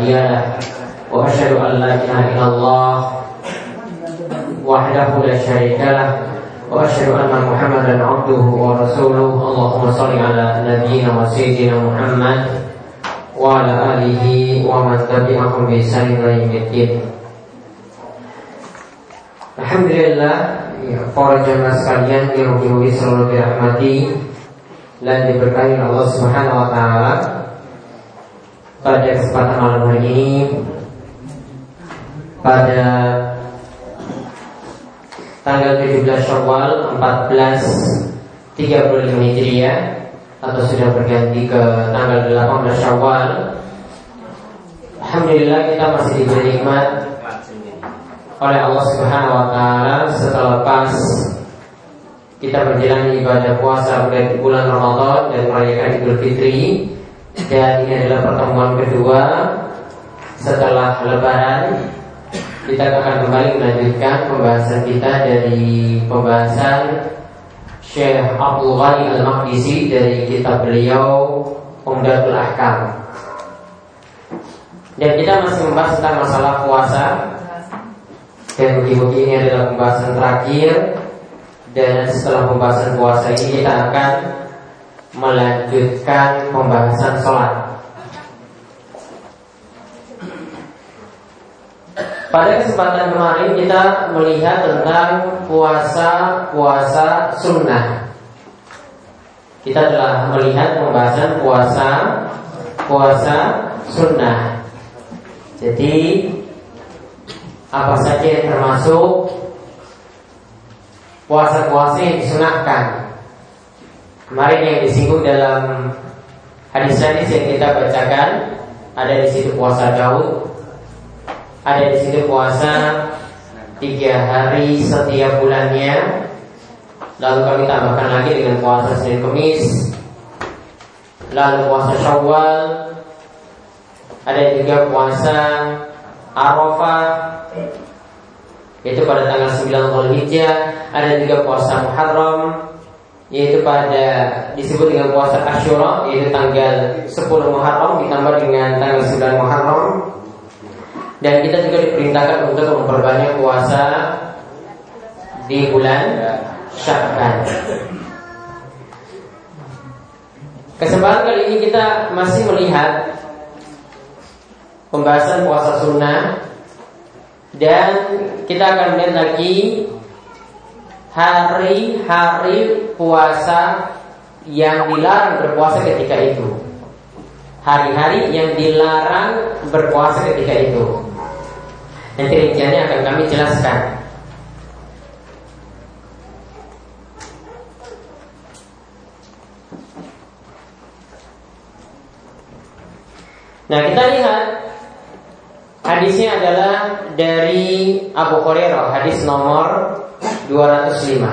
هادي له وأشهد أن لا إله إلا الله وحده لا شريك له وأشهد أن محمدا عبده ورسوله اللهم صل على نبينا وسيدنا محمد وعلى آله ومن تبعهم بإحسان إلى يوم الدين Alhamdulillah Para jamaah sekalian yang dirahmati Dan diberkahi Allah Subhanahu Wa Ta'ala pada kesempatan malam hari ini pada tanggal 17 Syawal 1435 Hijriah atau sudah berganti ke tanggal 18 Syawal. Alhamdulillah kita masih diberi nikmat oleh Allah Subhanahu wa taala setelah pas kita berjalan ibadah puasa di bulan Ramadan dan merayakan Idul Fitri dan ini adalah pertemuan kedua. Setelah lebaran kita akan kembali melanjutkan pembahasan kita dari pembahasan Syekh Abdul Ghani Al-Maqdisi dari kitab beliau Umdatul Ahkam. Dan kita masih membahas tentang masalah puasa. Dan mungkin ini adalah pembahasan terakhir. Dan setelah pembahasan puasa ini kita akan Melanjutkan pembahasan sholat. Pada kesempatan kemarin kita melihat tentang puasa-puasa sunnah. Kita telah melihat pembahasan puasa Puasa sunnah. Jadi apa saja yang termasuk puasa-puasa yang disunahkan. Kemarin yang disinggung dalam hadis-hadis yang kita bacakan ada di situ puasa Daud, ada di situ puasa tiga hari setiap bulannya. Lalu kami tambahkan lagi dengan puasa Senin Kemis, lalu puasa Syawal, ada juga puasa Arafah yaitu pada tanggal 9 Zulhijjah ada juga puasa Muharram yaitu pada disebut dengan puasa Asyura yaitu tanggal 10 Muharram ditambah dengan tanggal 9 Muharram dan kita juga diperintahkan untuk memperbanyak puasa di bulan Syakban. Kesempatan kali ini kita masih melihat pembahasan puasa sunnah dan kita akan melihat lagi hari-hari puasa yang dilarang berpuasa ketika itu. Hari-hari yang dilarang berpuasa ketika itu. Nanti rinciannya akan kami jelaskan. Nah kita lihat Hadisnya adalah dari Abu Hurairah, hadis nomor 205.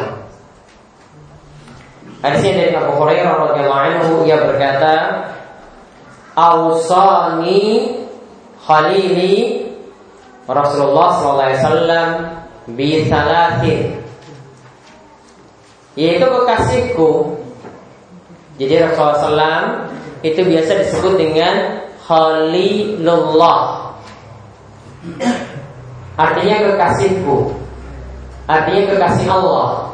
Hadisnya dari Abu Hurairah radhiyallahu anhu ia berkata, "Ausani khalili Rasulullah sallallahu alaihi wasallam bi salatin." Yaitu kekasihku. Jadi Rasulullah SAW itu biasa disebut dengan Khalilullah Artinya kekasihku Artinya kekasih Allah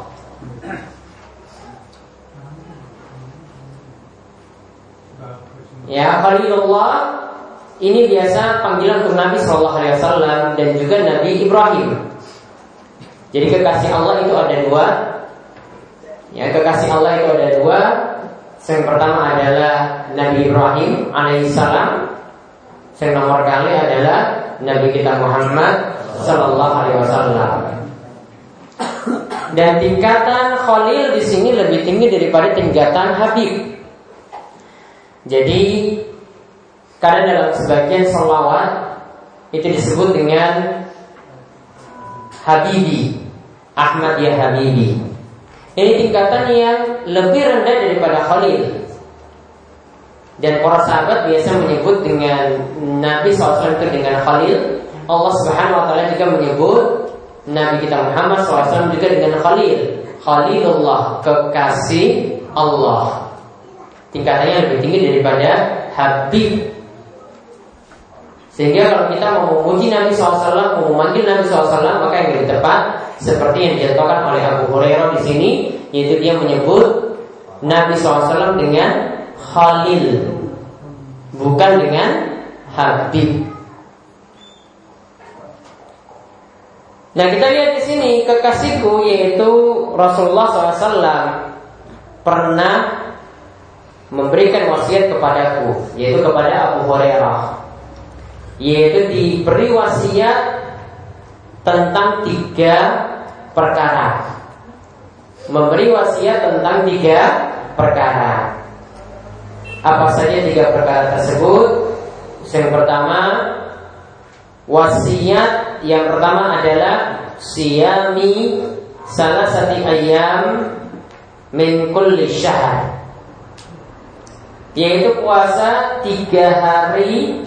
Ya Khalilullah ini biasa panggilan untuk Nabi Shallallahu Alaihi Wasallam dan juga Nabi Ibrahim. Jadi kekasih Allah itu ada dua. Ya kekasih Allah itu ada dua. Yang pertama adalah Nabi Ibrahim alaihissalam. Yang nomor kali adalah Nabi kita Muhammad Sallallahu Alaihi Wasallam. Dan tingkatan Khalil di sini lebih tinggi daripada tingkatan Habib. Jadi karena dalam sebagian salawat itu disebut dengan Habibi, Ahmad ya Habibi. Ini tingkatan yang lebih rendah daripada Khalil. Dan para sahabat biasa menyebut dengan Nabi SAW itu dengan Khalil Allah Subhanahu Wa Taala juga menyebut Nabi kita Muhammad SAW juga dengan Khalil. Khalilullah Kekasih Allah. Tingkatannya lebih tinggi daripada Habib. Sehingga kalau kita mau memuji Nabi SAW, mau memanggil Nabi SAW, maka yang lebih tepat seperti yang dijatuhkan oleh Abu Hurairah di sini, yaitu dia menyebut Nabi SAW dengan Khalil, bukan dengan Habib. Nah kita lihat di sini kekasihku yaitu Rasulullah SAW pernah memberikan wasiat kepadaku, yaitu kepada Abu Hurairah yaitu diberi wasiat tentang tiga perkara. Memberi wasiat tentang tiga perkara. Apa saja tiga perkara tersebut? Yang pertama, wasiat yang pertama adalah siyami salah satu ayam min kulli syahr yaitu puasa tiga hari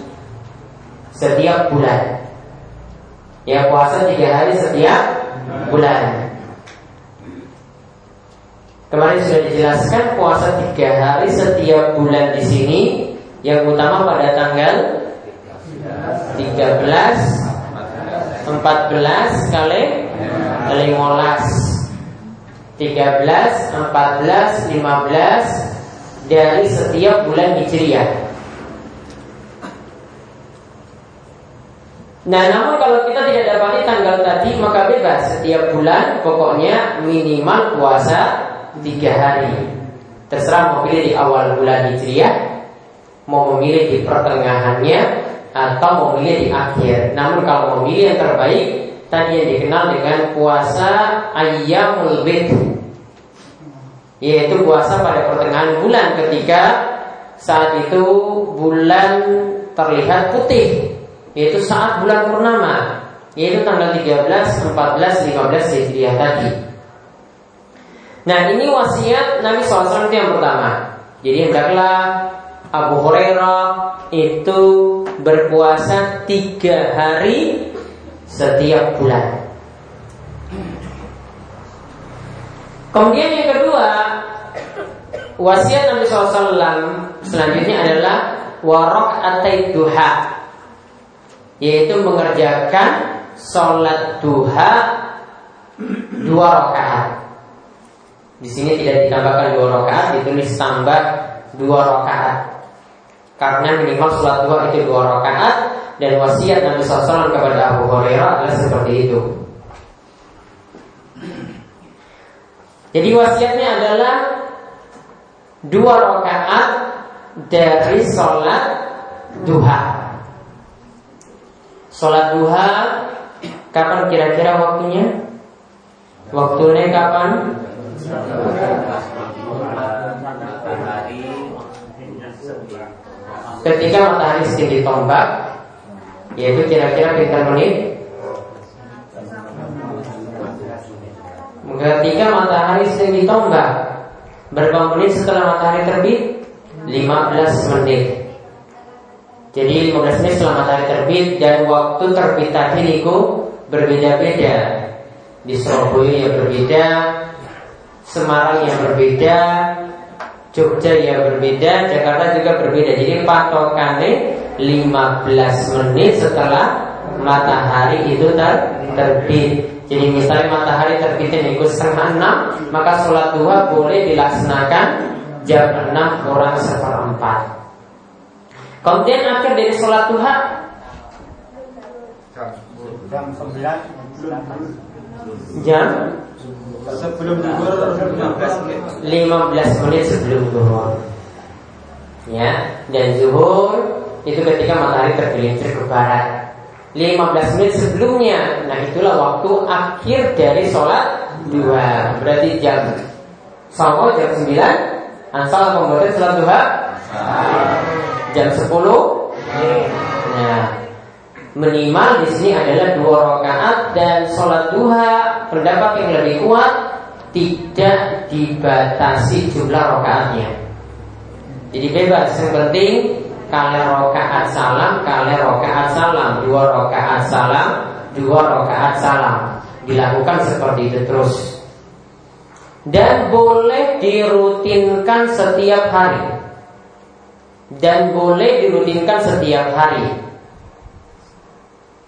setiap bulan. Ya puasa tiga hari setiap bulan. Kemarin sudah dijelaskan puasa tiga hari setiap bulan di sini yang utama pada tanggal 13, 14 kali 15 13, 14, 15 dari setiap bulan Hijriah. Nah namun kalau kita tidak dapati tanggal tadi maka bebas setiap bulan pokoknya minimal puasa tiga hari. Terserah mau pilih di awal bulan hijriah, mau memilih di pertengahannya atau memilih di akhir. Namun kalau memilih yang terbaik tadi yang dikenal dengan puasa ayamul bid yaitu puasa pada pertengahan bulan ketika saat itu bulan terlihat putih yaitu saat bulan purnama yaitu tanggal 13, 14, 15 Hijriah tadi. Nah ini wasiat Nabi SAW yang pertama. Jadi hendaklah Abu Hurairah itu berpuasa tiga hari setiap bulan. Kemudian yang kedua wasiat Nabi SAW selanjutnya adalah warok atai duha yaitu mengerjakan sholat duha dua rakaat. Di sini tidak ditambahkan dua rakaat, ditulis tambah dua rakaat. Karena minimal sholat duha itu dua rakaat dan wasiat Nabi SAW kepada Abu Hurairah adalah seperti itu. Jadi wasiatnya adalah dua rakaat dari sholat duha. Sholat duha Kapan kira-kira waktunya? Waktunya kapan? Ketika matahari sedikit tombak Yaitu kira-kira pintar menit Ketika matahari sedikit tombak Berapa menit setelah matahari terbit? 15 menit jadi 15 menit setelah matahari terbit dan waktu terbit tadi niku berbeda-beda. Di Surabaya yang berbeda, Semarang yang berbeda, Jogja yang berbeda, Jakarta juga berbeda. Jadi patokannya 15 menit setelah matahari itu ter terbit. Jadi misalnya matahari terbitnya niku setengah enam, maka sholat dua boleh dilaksanakan jam enam kurang seperempat. Kemudian akhir dari sholat duha jam 9 jam sebelum zuhur 15 menit. 15 menit sebelum zuhur ya dan zuhur itu ketika matahari tergelincir ke barat. 15 menit sebelumnya. Nah itulah waktu akhir dari sholat dua berarti jam sama jam 9 asal pembuatan sholat duha? Jam 10 Nah Minimal di sini adalah dua rakaat dan sholat duha pendapat yang lebih kuat tidak dibatasi jumlah rakaatnya. Jadi bebas yang penting kalian rakaat salam, kalian rakaat salam, dua rakaat salam, dua rakaat salam. Dilakukan seperti itu terus. Dan boleh dirutinkan setiap hari dan boleh dirutinkan setiap hari.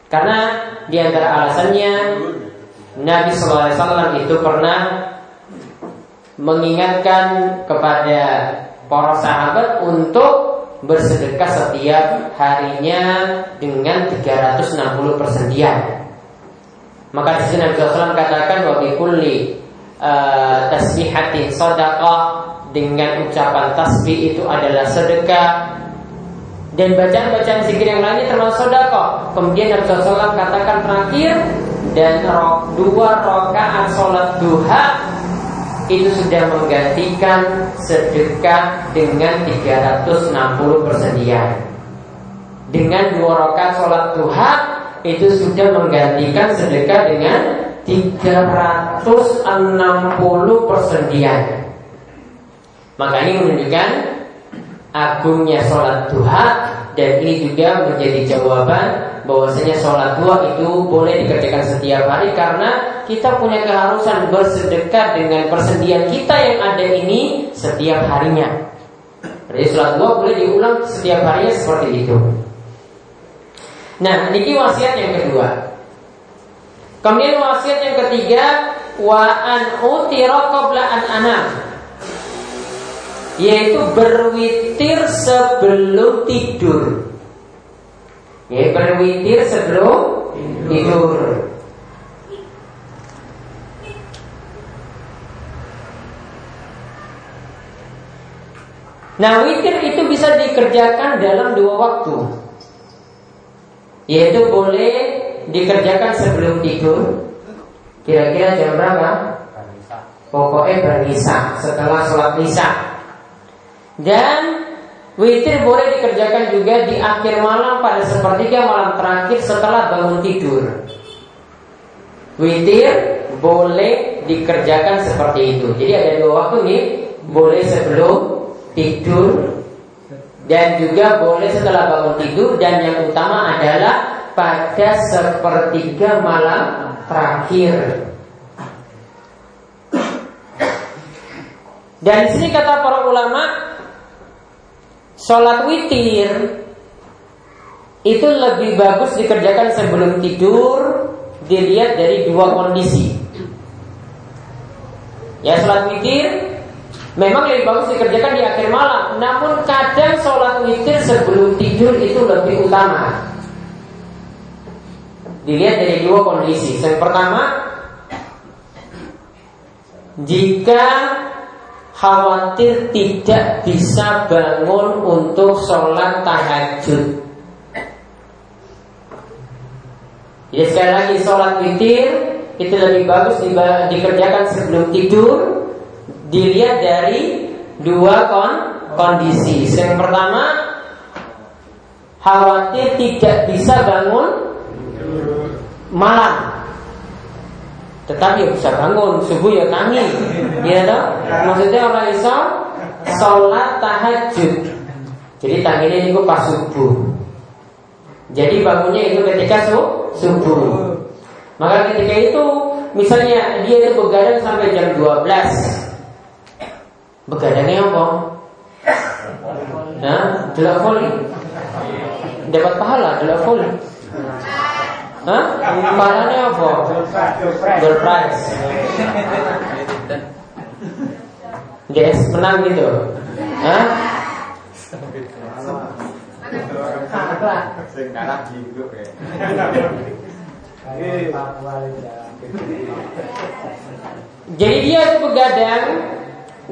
Karena di antara alasannya Nabi SAW itu pernah mengingatkan kepada para sahabat untuk bersedekah setiap harinya dengan 360 persendian. Maka di sini Nabi SAW katakan wa bikulli uh, tasbihatin sadaqah dengan ucapan tasbih itu adalah sedekah dan bacaan-bacaan zikir yang lainnya termasuk sedekah. Kemudian Nabi SAW katakan terakhir dan dua rakaat sholat duha itu sudah menggantikan sedekah dengan 360 persendian. Dengan dua rakaat sholat duha itu sudah menggantikan sedekah dengan 360 persendian. Maka ini menunjukkan agungnya sholat duha dan ini juga menjadi jawaban bahwasanya sholat dua itu boleh dikerjakan setiap hari karena kita punya keharusan bersedekah dengan persendian kita yang ada ini setiap harinya. Jadi sholat dua boleh diulang setiap harinya seperti itu. Nah, ini wasiat yang kedua. Kemudian wasiat yang ketiga wa an qabla an anam yaitu berwitir sebelum tidur. Ya, berwitir sebelum tidur. Nah, witir itu bisa dikerjakan dalam dua waktu. Yaitu boleh dikerjakan sebelum tidur. Kira-kira jam berapa? Pokoknya bernisa setelah sholat nisa. Dan Witir boleh dikerjakan juga di akhir malam pada sepertiga malam terakhir setelah bangun tidur. Witir boleh dikerjakan seperti itu. Jadi ada dua waktu nih, boleh sebelum tidur dan juga boleh setelah bangun tidur dan yang utama adalah pada sepertiga malam terakhir. Dan di sini kata para ulama Sholat witir itu lebih bagus dikerjakan sebelum tidur dilihat dari dua kondisi. Ya sholat witir memang lebih bagus dikerjakan di akhir malam, namun kadang sholat witir sebelum tidur itu lebih utama. Dilihat dari dua kondisi. Yang pertama, jika khawatir tidak bisa bangun untuk sholat tahajud. Jadi sekali lagi sholat witir itu lebih bagus di, dikerjakan sebelum tidur. Dilihat dari dua kon kondisi. Yang pertama, khawatir tidak bisa bangun malam tetapi ya bisa bangun subuh ya tangi, ya toh? Maksudnya orang iso sholat tahajud. Jadi tanginya itu pas subuh. Jadi bangunnya itu ketika su subuh. Maka ketika itu misalnya dia itu begadang sampai jam 12 Begadangnya apa? Nah, delok voli. Dapat pahala delok voli. Hah? Pahalanya apa? Prize. Guys, menang gitu. Hah? Jadi dia itu begadang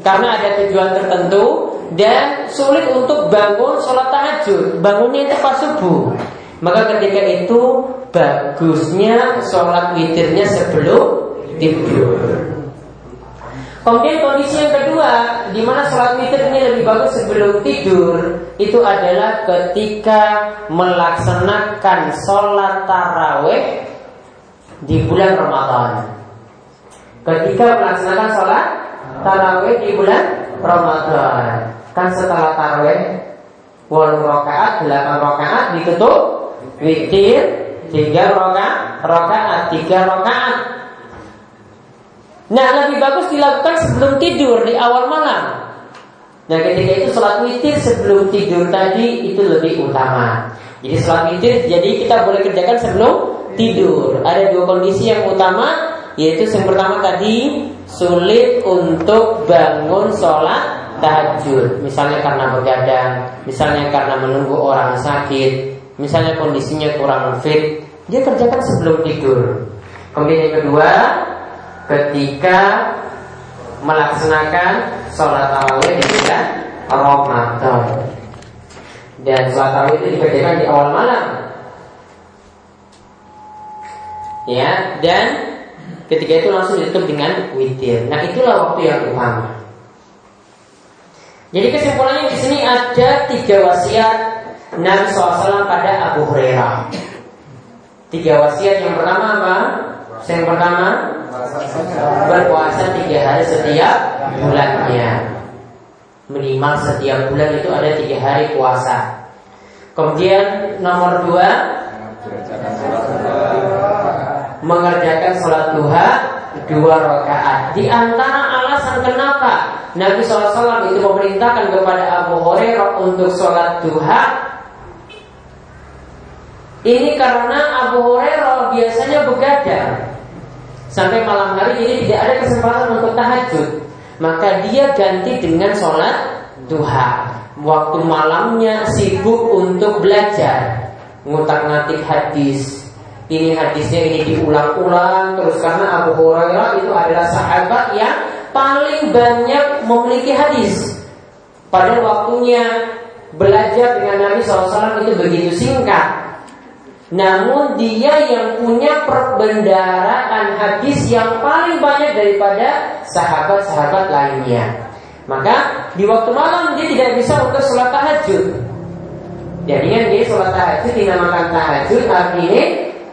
karena ada tujuan tertentu dan sulit untuk bangun sholat tahajud. Bangunnya itu pas subuh. Maka ketika itu bagusnya sholat witirnya sebelum tidur. Kemudian kondisi yang kedua, di mana sholat witir ini lebih bagus sebelum tidur, itu adalah ketika melaksanakan sholat taraweh di bulan Ramadan. Ketika melaksanakan sholat taraweh di bulan Ramadan, kan setelah taraweh walau rakaat, delapan rakaat ditutup witir tiga rokaat, rokaat tiga rokaat. Nah lebih bagus dilakukan sebelum tidur di awal malam. Nah ketika itu sholat witir sebelum tidur tadi itu lebih utama. Jadi sholat witir jadi kita boleh kerjakan sebelum tidur. Ada dua kondisi yang utama yaitu yang pertama tadi sulit untuk bangun sholat tahajud. Misalnya karena begadang, misalnya karena menunggu orang sakit, misalnya kondisinya kurang fit, dia kerjakan sebelum tidur. Kemudian yang kedua, ketika melaksanakan sholat tarawih di bulan Ramadan. Dan sholat tarawih itu dikerjakan di awal malam. Ya, dan ketika itu langsung ditutup dengan witir. Nah, itulah waktu yang utama. Jadi kesimpulannya di sini ada tiga wasiat Nabi SAW pada Abu Hurairah. Tiga wasiat yang pertama apa? Yang pertama berpuasa tiga hari setiap bulannya. Minimal setiap bulan itu ada tiga hari puasa. Kemudian nomor dua mengerjakan sholat duha dua rakaat. Di antara alasan kenapa Nabi SAW itu memerintahkan kepada Abu Hurairah untuk sholat duha ini karena Abu Hurairah biasanya begadang sampai malam hari ini tidak ada kesempatan untuk tahajud. Maka dia ganti dengan sholat duha. Waktu malamnya sibuk untuk belajar, ngutak-ngatik hadis, ini hadisnya ini diulang-ulang terus karena Abu Hurairah itu adalah sahabat yang paling banyak memiliki hadis. Pada waktunya belajar dengan Nabi SAW itu begitu singkat. Namun dia yang punya perbendaraan hadis yang paling banyak daripada sahabat-sahabat lainnya. Maka di waktu malam dia tidak bisa untuk sholat tahajud. Jadi kan dia sholat tahajud dinamakan tahajud artinya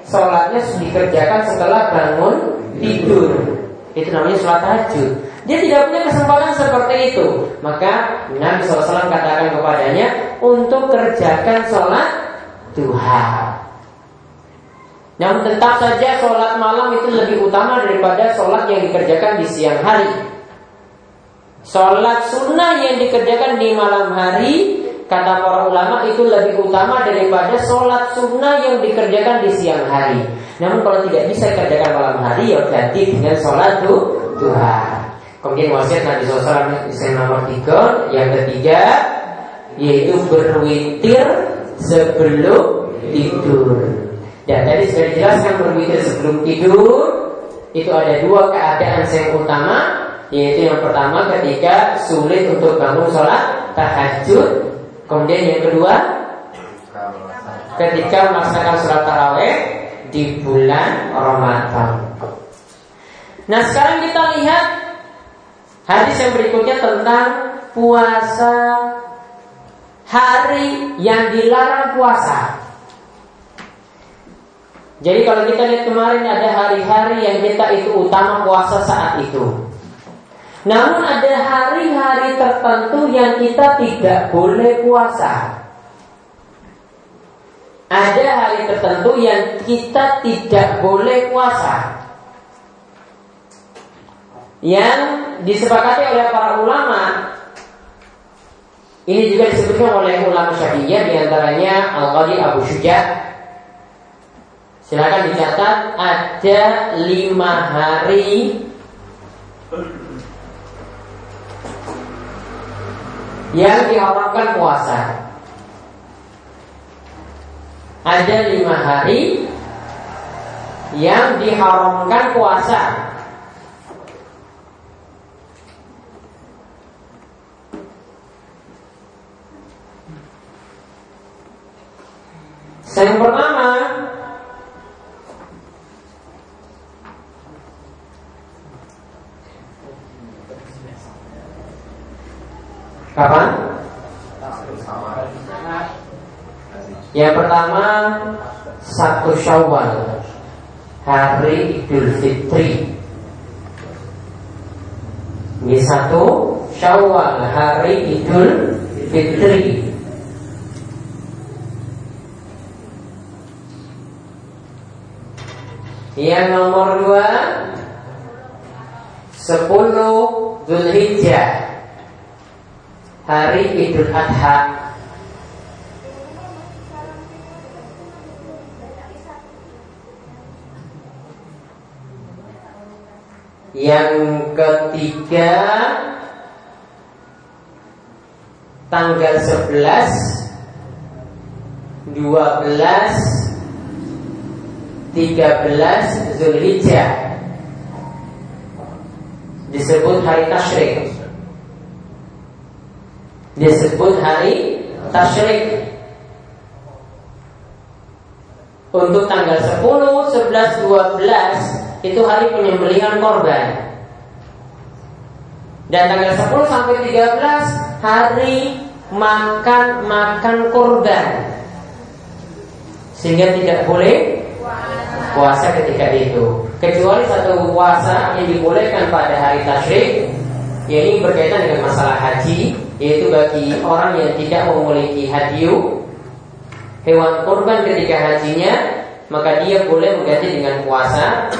sholatnya dikerjakan setelah bangun tidur. Itu namanya sholat tahajud. Dia tidak punya kesempatan seperti itu. Maka Nabi SAW katakan kepadanya untuk kerjakan sholat duha. Namun tetap saja sholat malam itu lebih utama daripada sholat yang dikerjakan di siang hari. Sholat sunnah yang dikerjakan di malam hari Kata para ulama itu lebih utama daripada sholat sunnah yang dikerjakan di siang hari. Namun kalau tidak bisa kerjakan malam hari ya ganti dengan sholat duha. Kemudian wasiat Nabi SAW yang nomor tiga, yang ketiga yaitu berwitir sebelum tidur. Dan tadi sudah dijelaskan berwitir sebelum tidur itu ada dua keadaan yang utama yaitu yang pertama ketika sulit untuk bangun sholat tahajud Kemudian yang kedua Ketika melaksanakan sholat taraweh Di bulan Ramadan. Nah sekarang kita lihat Hadis yang berikutnya tentang Puasa Hari yang dilarang puasa Jadi kalau kita lihat kemarin ada hari-hari yang kita itu utama puasa saat itu namun ada hari-hari tertentu yang kita tidak boleh puasa. Ada hari tertentu yang kita tidak boleh puasa. Yang disepakati oleh para ulama ini juga disebutkan oleh ulama syafi'iyah di antaranya Al-Qadi Abu Syuja Silakan dicatat ada lima hari yang diharamkan puasa. Ada lima hari yang diharamkan puasa. Yang pertama Kapan? Yang pertama satu Syawal hari Idul Fitri. Ini satu Syawal hari Idul Fitri. Yang nomor dua Sepuluh Zulhijjah hari Idul Adha. Yang ketiga Tanggal 11 12 13 Zulhijjah. Disebut hari Tashrik disebut hari tasyrik untuk tanggal 10, 11, 12 itu hari penyembelihan korban. Dan tanggal 10 sampai 13 hari makan-makan korban. Sehingga tidak boleh puasa ketika itu. Kecuali satu puasa yang dibolehkan pada hari tasyrik ini berkaitan dengan masalah haji yaitu bagi orang yang tidak memiliki hadiu hewan kurban ketika hajinya maka dia boleh mengganti dengan puasa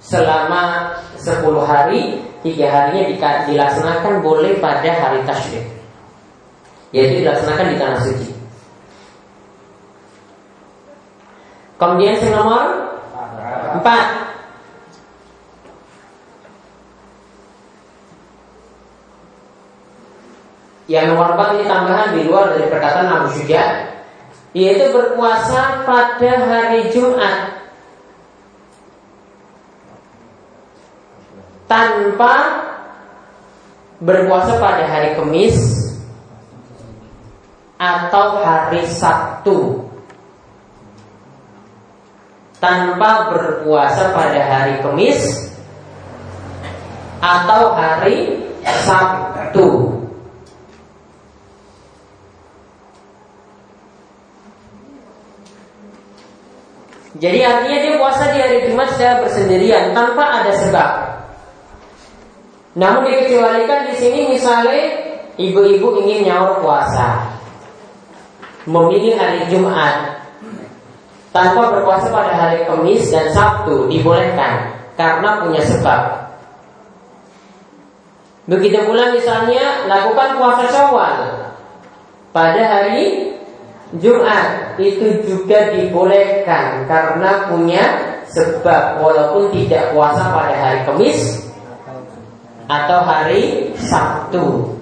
selama 10 hari tiga harinya dilaksanakan boleh pada hari tasyrik. Yaitu dilaksanakan di tanah suci. Kemudian yang nomor? 4 Yang nomor 4 ini tambahan di luar dari perkataan Abu Syuja yaitu berpuasa pada hari Jumat. Tanpa berpuasa pada hari Kamis atau hari Sabtu. Tanpa berpuasa pada hari Kamis atau hari Sabtu Jadi artinya dia puasa di hari Jumat secara bersendirian tanpa ada sebab. Namun dikecualikan di sini misalnya ibu-ibu ingin nyaur puasa, memilih hari Jumat tanpa berpuasa pada hari Kamis dan Sabtu dibolehkan karena punya sebab. Begitu pula misalnya lakukan puasa Syawal pada hari Jumat itu juga dibolehkan karena punya sebab walaupun tidak puasa pada hari Kamis atau hari Sabtu.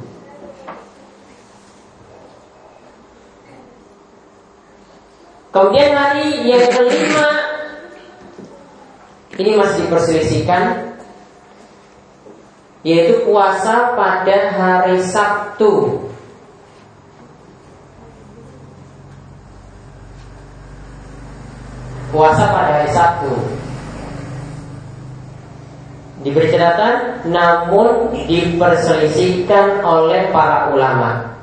Kemudian hari yang kelima ini masih diperselisihkan yaitu puasa pada hari Sabtu. Puasa pada hari Sabtu. Diberi catatan, namun diperselisihkan oleh para ulama.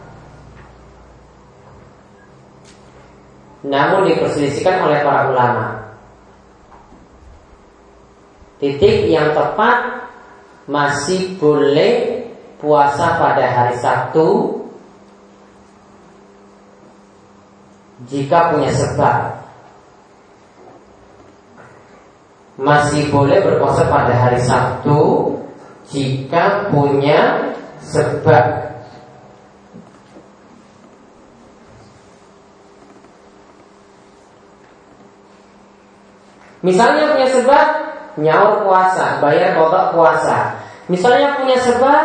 Namun diperselisihkan oleh para ulama. Titik yang tepat masih boleh puasa pada hari Sabtu jika punya sebab masih boleh berpuasa pada hari Sabtu jika punya sebab. Misalnya punya sebab nyaur puasa, bayar kodok puasa. Misalnya punya sebab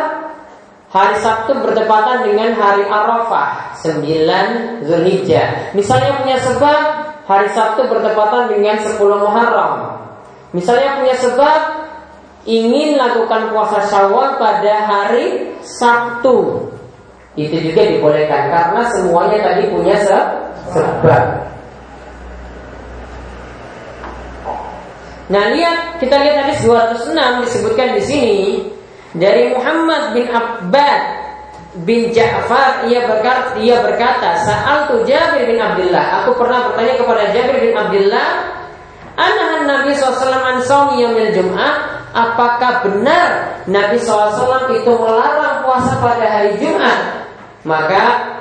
hari Sabtu bertepatan dengan hari Arafah 9 Zulhijjah. Misalnya punya sebab hari Sabtu bertepatan dengan 10 Muharram. Misalnya punya sebab ingin lakukan puasa Syawal pada hari Sabtu. Itu juga dibolehkan karena semuanya tadi punya sebab. Nah, lihat kita lihat hadis 206 disebutkan di sini dari Muhammad bin Abbad bin Ja'far ia berkata ia berkata saat tu Jabir bin Abdullah aku pernah bertanya kepada Jabir bin Abdullah Anahan Nabi SAW an yaumil Jum'ah Apakah benar Nabi SAW itu melarang puasa pada hari Jumat Maka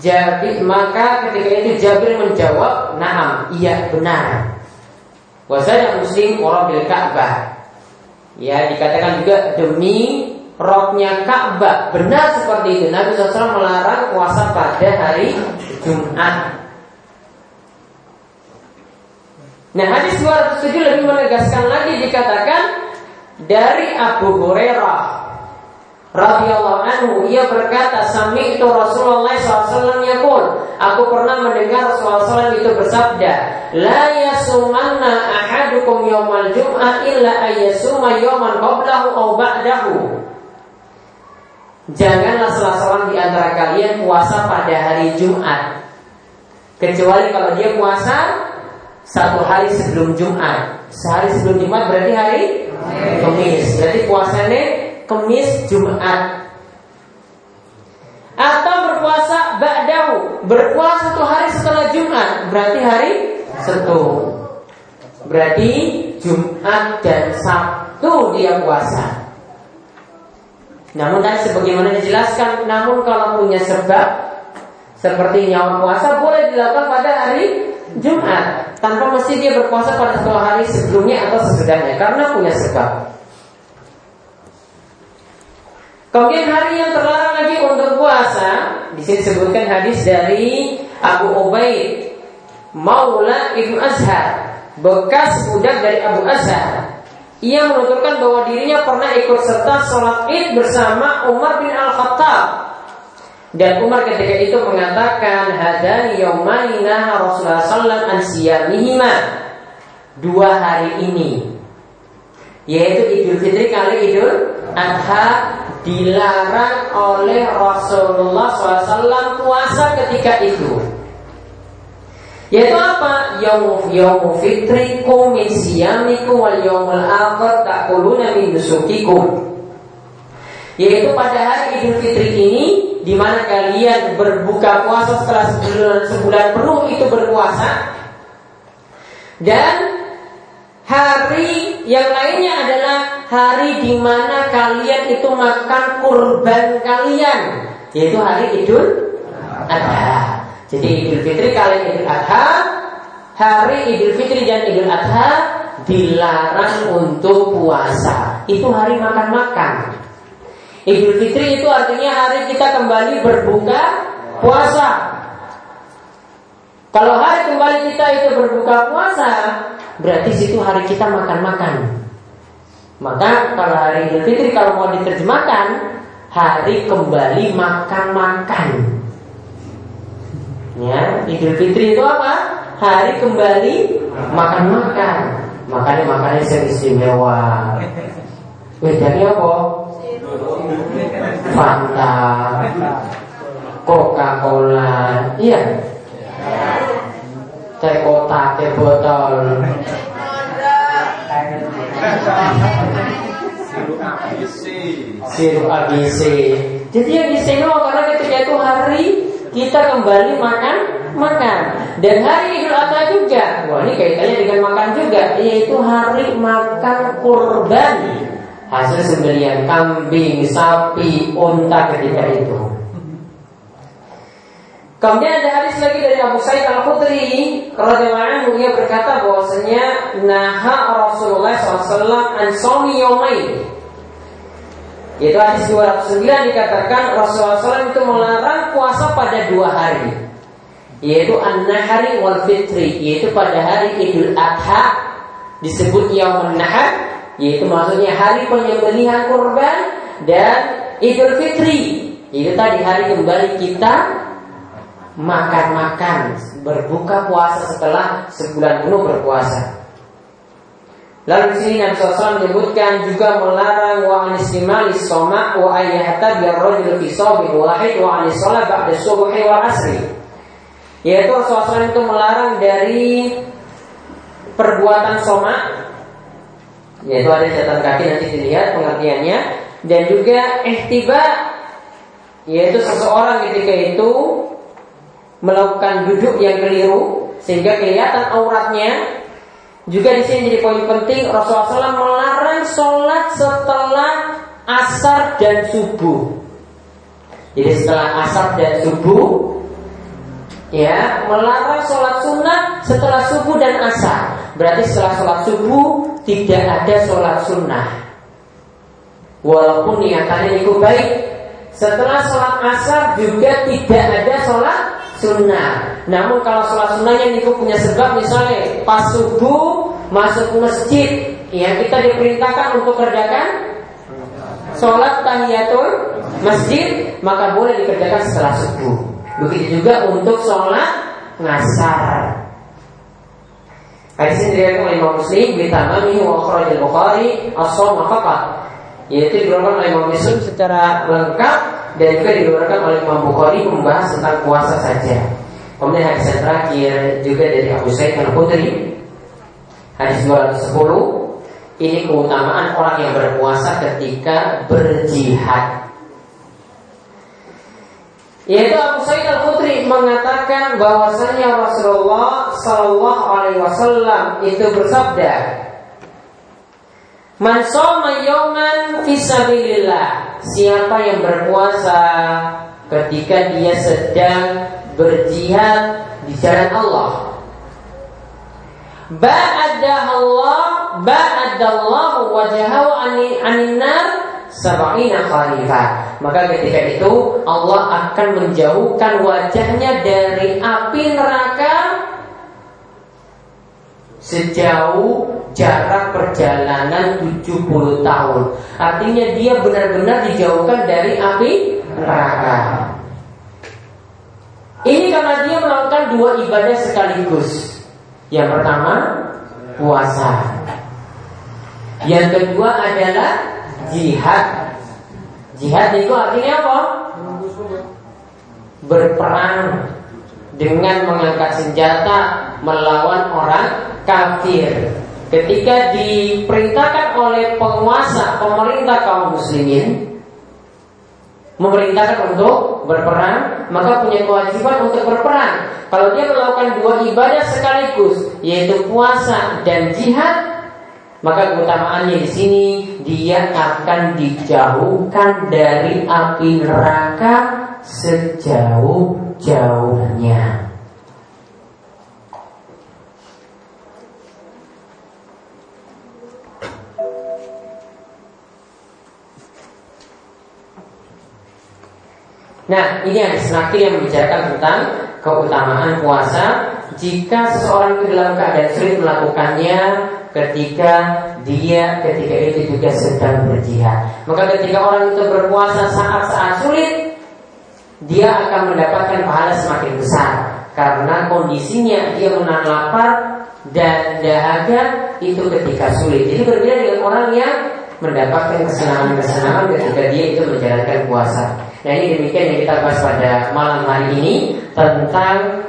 Jabir, maka ketika itu Jabir menjawab Naam, iya benar. Wazada muslim orang bil Ka'bah. Ya dikatakan juga demi roknya Ka'bah. Benar seperti itu. Nabi SAW melarang puasa pada hari Jumat Nah hadis 207 lebih menegaskan lagi dikatakan dari Abu Hurairah radhiyallahu anhu ia berkata sami itu Rasulullah SAW yaqul aku pernah mendengar Rasulullah SAW itu bersabda la yasumanna ahadukum yawmal jum'ah illa ayyasuma yawman qablahu aw ba'dahu. Janganlah salah seorang di antara kalian puasa pada hari Jumat Kecuali kalau dia puasa satu hari sebelum Jumat. Sehari sebelum Jumat berarti hari Kamis Berarti puasanya Kemis Jumat. Atau berpuasa ba'dahu. Berpuasa satu hari setelah Jumat. Berarti hari Sabtu. Berarti Jumat dan Sabtu dia puasa. Namun tadi sebagaimana dijelaskan namun kalau punya sebab seperti nyawa puasa boleh dilakukan pada hari Jumat tanpa mesti dia berpuasa pada satu hari sebelumnya atau sesudahnya karena punya sebab Kemudian hari yang terlarang lagi untuk puasa, di sini disebutkan hadis dari Abu Ubaid Maula Ibnu Azhar, bekas budak dari Abu Azhar. Ia menuturkan bahwa dirinya pernah ikut serta sholat id bersama Umar bin Al-Khattab. Dan Umar ketika itu mengatakan hadani yaumani Rasulullah sallallahu alaihi Dua hari ini yaitu Idul Fitri kali Idul Adha dilarang oleh Rasulullah SAW puasa ketika itu. Yaitu apa? Yaum yaum fitrikum min wal yaumul akhir takuluna min. Yaitu pada hari Idul Fitri ini di mana kalian berbuka puasa setelah sebulan, sebulan penuh itu berpuasa dan Hari yang lainnya adalah hari di mana kalian itu makan kurban kalian, yaitu hari Idul Adha. Jadi Idul Fitri kalian Idul Adha, hari Idul Fitri dan Idul Adha dilarang untuk puasa. Itu hari makan-makan. Idul Fitri itu artinya hari kita kembali berbuka puasa. Kalau hari kembali kita itu berbuka puasa, berarti situ hari kita makan-makan. Maka kalau hari Idul Fitri kalau mau diterjemahkan hari kembali makan-makan. Ya, Idul Fitri itu apa? Hari kembali makan-makan. Makanya makannya sering istimewa. Bedanya apa? Fanta, Coca-Cola, iya teh kotak, teh botol. Sirup ABC. Jadi yang istimewa karena ketika itu hari kita kembali makan makan dan hari Idul Adha juga. Wah ini kaitannya dengan makan juga, yaitu hari makan kurban hasil sembelian kambing, sapi, unta ketika itu. Kemudian ada hadis lagi dari Abu Sa'id Al Khudri radhiyallahu anhu ia berkata bahwasanya naha Rasulullah SAW an yomain. Yaitu hadis 209 dikatakan Rasulullah SAW itu melarang puasa pada dua hari yaitu an-nahari wal fitri yaitu pada hari Idul Adha disebut Yaumun Nahar yaitu maksudnya hari penyembelihan kurban dan Idul Fitri yaitu tadi hari kembali kita makan-makan berbuka puasa setelah sebulan penuh berpuasa. Lalu di sini Nabi SAW menyebutkan juga melarang wa anistimali soma wa ayyahata biar rojul fi sobin wahid wa anisolah ba'da subuhi wa asri. Yaitu Rasulullah SAW itu melarang dari perbuatan soma yaitu ada catatan kaki nanti dilihat pengertiannya dan juga ihtiba yaitu seseorang ketika itu melakukan duduk yang keliru sehingga kelihatan auratnya. Juga di sini jadi poin penting Rasulullah SAW melarang sholat setelah asar dan subuh. Jadi setelah asar dan subuh Ya, melarang sholat sunnah setelah subuh dan asar. Berarti setelah sholat subuh tidak ada sholat sunnah. Walaupun niatannya itu baik, setelah sholat asar juga tidak ada sholat sunnah. Namun kalau sholat sunnahnya niku punya sebab misalnya pas subuh masuk masjid yang kita diperintahkan untuk kerjakan sholat tahiyatul masjid maka boleh dikerjakan setelah subuh. Begitu juga untuk sholat ngasar. Hadis ini diriwayatkan oleh Imam Muslim bitamami wa akhraj al-Bukhari as-shaum faqat. Yaitu diriwayatkan oleh Imam Muslim secara lengkap dan juga diriwayatkan oleh Imam Bukhari membahas tentang puasa saja. Kemudian hadis yang terakhir juga dari Abu Sa'id al-Khudri hadis 210 ini keutamaan orang yang berpuasa ketika berjihad. Yaitu Abu Sa'id Al Khudri mengatakan bahwasanya Rasulullah Shallallahu Alaihi Wasallam itu bersabda, Man soma yawman fisabilillah Siapa yang berpuasa ketika dia sedang berjihad di jalan Allah. Ba'adallah ba'adallahu wajahahu anin nar sab'ina khalifah. Maka ketika itu Allah akan menjauhkan wajahnya dari api neraka sejauh jarak perjalanan 70 tahun. Artinya dia benar-benar dijauhkan dari api neraka. Ini karena dia melakukan dua ibadah sekaligus. Yang pertama puasa. Yang kedua adalah jihad. Jihad itu artinya apa? Berperang dengan mengangkat senjata melawan orang kafir. Ketika diperintahkan oleh penguasa pemerintah kaum muslimin memerintahkan untuk berperang, maka punya kewajiban untuk berperang. Kalau dia melakukan dua ibadah sekaligus, yaitu puasa dan jihad, maka keutamaannya di sini dia akan dijauhkan dari api neraka sejauh-jauhnya. Nah, ini yang semakin yang membicarakan tentang keutamaan puasa jika seseorang itu dalam keadaan sulit melakukannya ketika dia ketika itu juga sedang berjihad. Maka ketika orang itu berpuasa saat-saat sulit, dia akan mendapatkan pahala semakin besar karena kondisinya dia menahan lapar dan dahaga itu ketika sulit. Jadi berbeda dengan orang yang mendapatkan kesenangan-kesenangan ketika dia itu menjalankan puasa. Nah ini demikian yang kita bahas pada malam hari ini tentang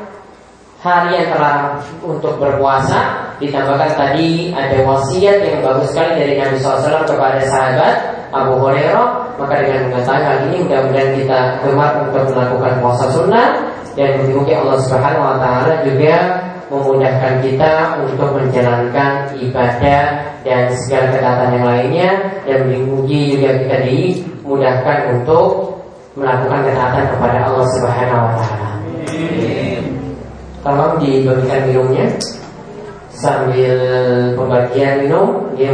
hari yang terlarang untuk berpuasa. Ditambahkan tadi ada wasiat yang bagus sekali dari Nabi SAW kepada sahabat Abu Hurairah. Maka dengan mengetahui hal ini mudah-mudahan kita gemar untuk melakukan puasa sunnah dan mungkin Allah Subhanahu Wa Taala juga memudahkan kita untuk menjalankan ibadah dan segala ketaatan yang lainnya dan dimuji juga kita dimudahkan untuk melakukan ketaatan kepada Allah Subhanahu wa taala. Tolong dibagikan minumnya sambil pembagian minum dia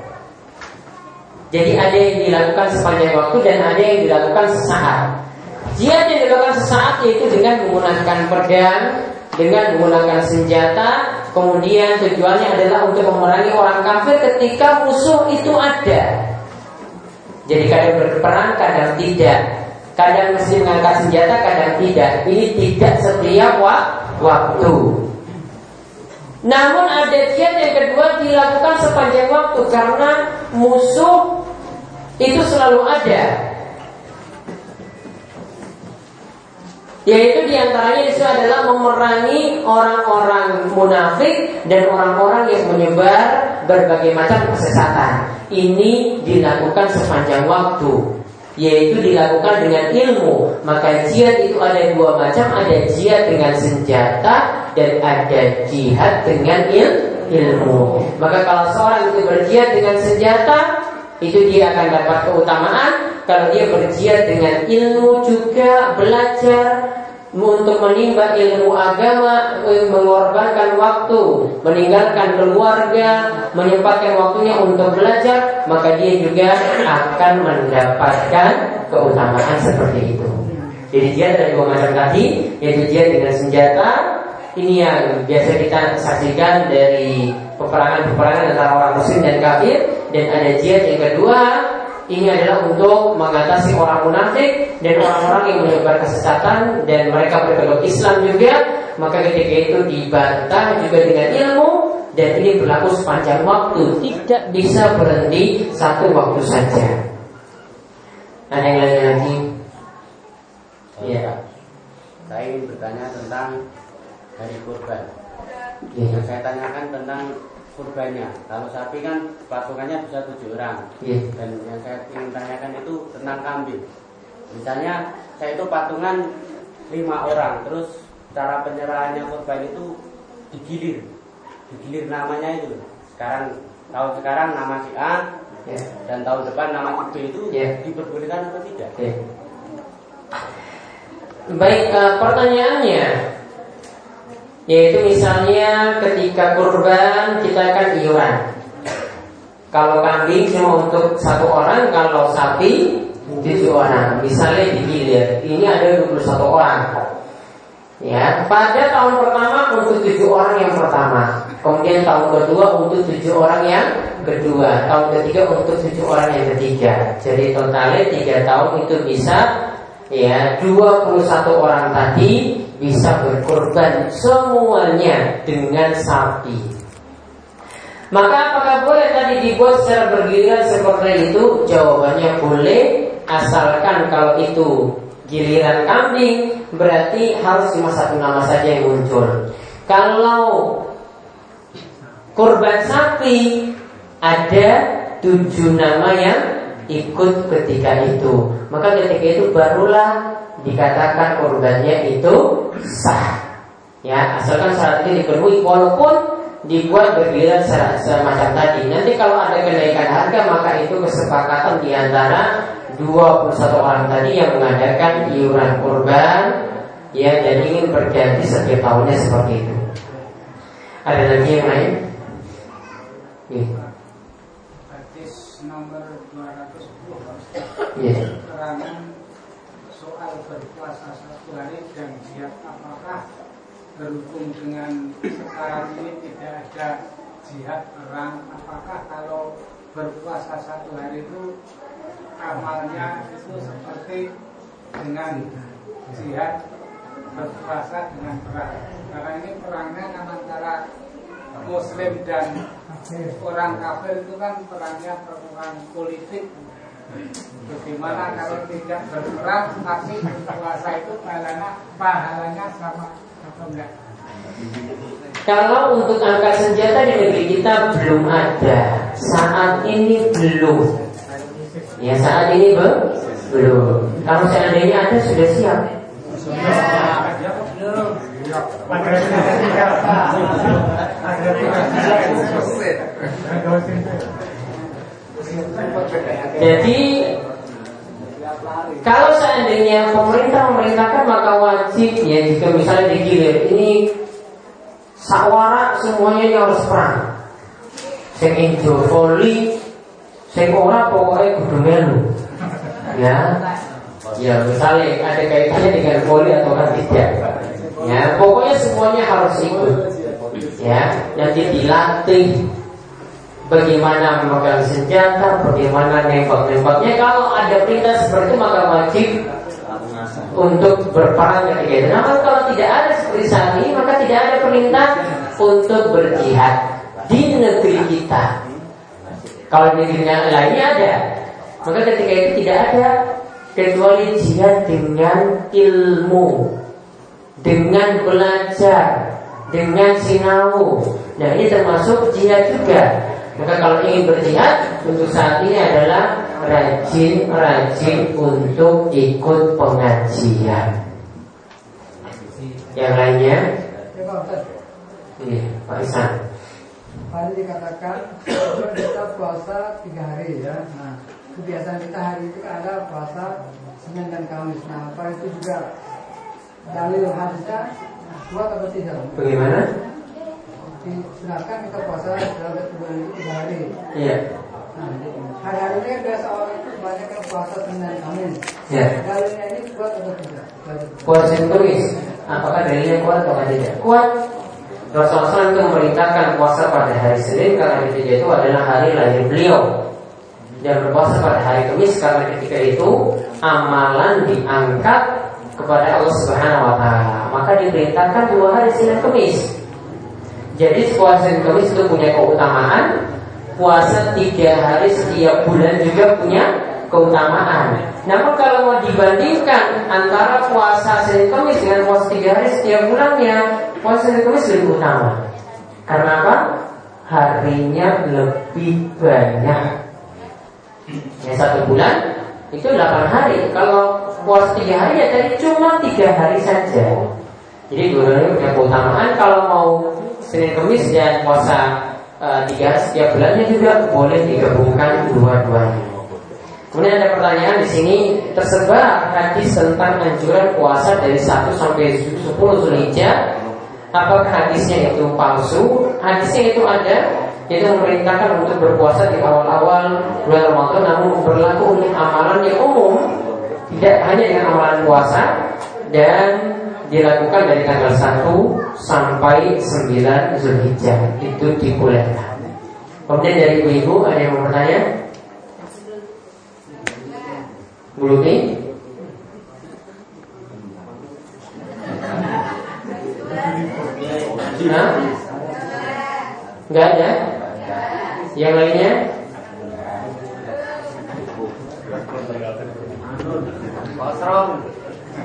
Jadi ada yang dilakukan sepanjang waktu dan ada yang dilakukan sesaat. Jihad yang dilakukan sesaat yaitu dengan menggunakan pedang, dengan menggunakan senjata, kemudian tujuannya adalah untuk memerangi orang kafir ketika musuh itu ada. Jadi kadang berperang, kadang tidak. Kadang mesti mengangkat senjata, kadang tidak. Ini tidak setiap waktu. Namun ada jihad yang kedua dilakukan sepanjang waktu karena musuh itu selalu ada. Yaitu di antaranya itu adalah memerangi orang-orang munafik dan orang-orang yang menyebar berbagai macam kesesatan. Ini dilakukan sepanjang waktu yaitu dilakukan dengan ilmu. Maka jihad itu ada dua macam, ada jihad dengan senjata dan ada jihad dengan il ilmu. Maka kalau seorang itu berjihad dengan senjata, itu dia akan dapat keutamaan. Kalau dia berjihad dengan ilmu juga belajar untuk menimba ilmu agama, eh, mengorbankan waktu, meninggalkan keluarga, menyempatkan waktunya untuk belajar, maka dia juga akan mendapatkan keutamaan seperti itu. Jadi dia ada dua macam tadi, yaitu dia dengan senjata. Ini yang biasa kita saksikan dari peperangan-peperangan antara orang muslim dan kafir dan ada jihad yang kedua ini adalah untuk mengatasi orang munafik dan orang-orang yang menyebar kesesatan dan mereka berkedok Islam juga. Maka ketika itu dibantah juga dengan ilmu dan ini berlaku sepanjang waktu, tidak bisa berhenti satu waktu saja. Ada yang lain lagi? Iya. Saya ingin bertanya tentang hari kurban. Ya. Yang saya tanyakan tentang kurbannya. Kalau sapi kan patungannya bisa tujuh orang. Ya. Dan yang saya ingin tanyakan itu tentang kambing. Misalnya saya itu patungan lima orang, terus cara penyerahannya kurban itu digilir, digilir namanya itu. Sekarang tahun sekarang nama si A, Ya. dan tahun depan nama si B itu Ya. diperbolehkan atau tidak? Oke. Baik, eh, pertanyaannya yaitu misalnya ketika kurban kita akan iuran. Kalau kambing cuma untuk satu orang, kalau sapi tujuh orang. Misalnya digilir, ini ada 21 orang. Ya, pada tahun pertama untuk tujuh orang yang pertama, kemudian tahun kedua untuk tujuh orang yang kedua, tahun ketiga untuk tujuh orang yang ketiga. Jadi totalnya tiga tahun itu bisa ya 21 orang tadi bisa berkorban semuanya dengan sapi. Maka apakah boleh tadi dibuat secara bergiliran seperti itu? Jawabannya boleh asalkan kalau itu giliran kambing berarti harus cuma satu nama saja yang muncul. Kalau kurban sapi ada tujuh nama yang ikut ketika itu. Maka ketika itu barulah dikatakan kurbannya itu sah. Ya, asalkan syarat ini dipenuhi walaupun dibuat bergiliran semacam tadi. Nanti kalau ada kenaikan harga maka itu kesepakatan di antara 21 orang tadi yang mengadakan iuran kurban ya dan ingin berganti setiap tahunnya seperti itu. Ada lagi yang lain? Iya. Hadis nomor 210 Iya. keterangan soal hari dan jihad apakah berhubung dengan sekarang ini tidak ada jihad perang apakah kalau berpuasa satu hari itu amalnya itu seperti dengan jihad berpuasa dengan perang? Karena ini perangnya antara muslim dan orang kafir itu kan perangnya perang politik Bagaimana kalau tidak berperang tapi berpuasa itu pahalanya pahalanya sama atau enggak? Kalau untuk angkat senjata di negeri kita belum ada. Saat ini belum. Ya saat ini be? belum. Kalau seandainya ada sudah siap Jadi kalau seandainya pemerintah memerintahkan maka wajib ya jika misalnya digilir ini sawara semuanya ini harus perang. Sing injo voli, sing ora pokoknya kudu melu. Ya. Ya misalnya ada kaitannya dengan voli atau kan tidak. Ya, pokoknya semuanya harus ikut. Ya, nanti dilatih bagaimana memegang senjata, bagaimana nembak-nembaknya. Kalau ada perintah seperti itu maka wajib untuk berperang ketika itu. Namun kalau tidak ada seperti saat ini maka tidak ada perintah untuk berjihad di negeri kita. Kalau di negeri yang lainnya ada, maka ketika itu tidak ada kecuali jihad dengan ilmu, dengan belajar, dengan sinau. Nah ini termasuk jihad juga. Maka kalau ingin berjihad untuk saat ini adalah rajin-rajin untuk ikut pengajian. Yang lainnya? Iya, Pak Isan. Tadi dikatakan kita puasa tiga hari ya. Nah, kebiasaan kita hari itu ada puasa Senin dan Kamis. Nah, apa itu juga dalil hadisnya kuat atau tidak? Bagaimana? Silakan kita puasa dalam bulan itu tiga hari. Iya. Nah, hari-hari ini biasa orang itu banyak yang puasa Senin Kamis. Iya. Dalilnya ini kuat atau tidak? Puasa Kamis, apakah dalilnya kuat atau tidak? Kuat. Rasulullah itu memerintahkan puasa pada hari Senin karena ketika itu adalah hari lahir beliau dan berpuasa pada hari Kamis karena ketika itu amalan diangkat kepada Allah Subhanahu wa taala. Maka diperintahkan dua hari Senin Kamis. Jadi puasa Kamis itu punya keutamaan. Puasa tiga hari setiap bulan juga punya keutamaan. Namun kalau mau dibandingkan antara puasa Senin Kamis dengan puasa tiga hari setiap bulannya Puasa Senin Kamis lebih utama. Karena apa? Harinya lebih banyak. Yang satu bulan itu 8 hari. Kalau puasa tiga hari ya tadi cuma tiga hari saja. Jadi dua-duanya punya keutamaan. Kalau mau Senin Kamis dan puasa uh, tiga setiap bulannya juga boleh digabungkan dua-duanya. Kemudian ada pertanyaan di sini tersebar hadis tentang anjuran puasa dari 1 sampai 10 Zulhijjah. Apakah hadisnya itu palsu? Hadisnya itu ada yaitu memerintahkan untuk berpuasa di awal-awal bulan Ramadan namun berlaku untuk amalan yang umum tidak hanya dengan amalan puasa dan dilakukan dari tanggal 1 sampai 9 Zulhijjah itu dibolehkan. Kemudian dari ibu-ibu ada yang mau bertanya? Belum? Nah, Enggak ada? Yang lainnya?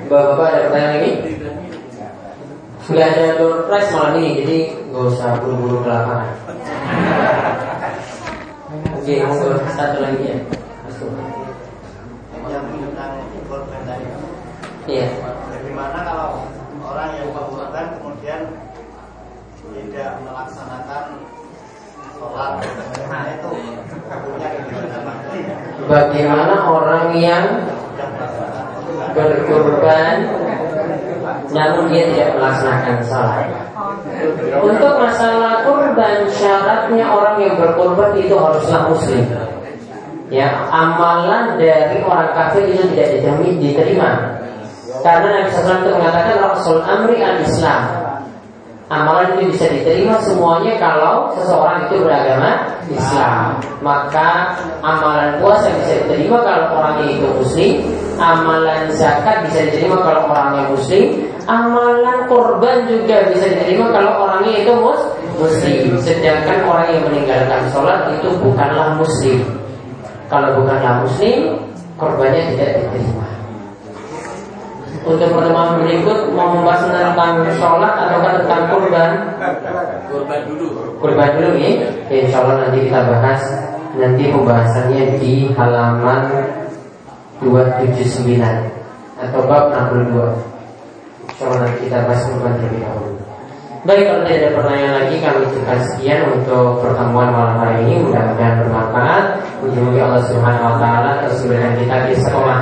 Bapak-bapak ada pertanyaan lagi? Nggak ada door prize malam ini, jadi nggak usah buru-buru ke lapangan. Oke, monggo satu lagi ya. Masuk. Iya. Bagaimana kalau orang yang berkorban kemudian tidak melaksanakan sholat nah itu hukumnya Bagaimana orang yang berkorban namun dia tidak melaksanakan sholat. Untuk masalah kurban syaratnya orang yang berkorban itu haruslah muslim. Ya, amalan dari orang kafir itu tidak dijamin diterima. Karena Nabi SAW itu mengatakan Rasul Amri al-Islam Amalan itu bisa diterima semuanya kalau seseorang itu beragama Islam. Maka amalan puasa bisa diterima kalau orangnya itu muslim, amalan zakat bisa diterima kalau orangnya muslim, amalan korban juga bisa diterima kalau orangnya itu mus muslim. Sedangkan orang yang meninggalkan sholat itu bukanlah muslim. Kalau bukanlah muslim, korbannya tidak diterima. Untuk pertemuan berikut mau membahas tentang sholat atau tentang kurban? Kurban dulu. Kurban dulu nih. Ya, insya Allah nanti kita bahas nanti pembahasannya di halaman 279 atau bab 62. Insya Allah nanti kita bahas kurban terlebih dahulu. Baik kalau tidak ada pertanyaan lagi kami cukupkan sekian untuk pertemuan malam hari ini mudah-mudahan bermanfaat. Mudah-mudahan Allah Subhanahu Wa Taala kesulitan kita di sekolah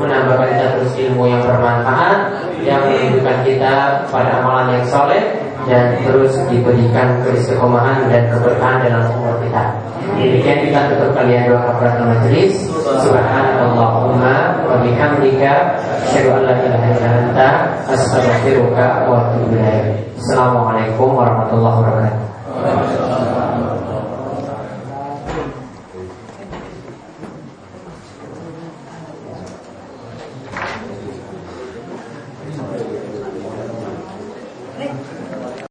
menambahkan kita terus ilmu yang bermanfaat yang menunjukkan kita pada amalan yang soleh dan terus diberikan keistiqomahan dan keberkahan dalam umur kita. Demikian kita tutup kalian doa kafaratul majelis. Subhanallahumma wa bihamdika asyhadu an la ilaha illa anta. Assalamualaikum warahmatullahi wabarakatuh.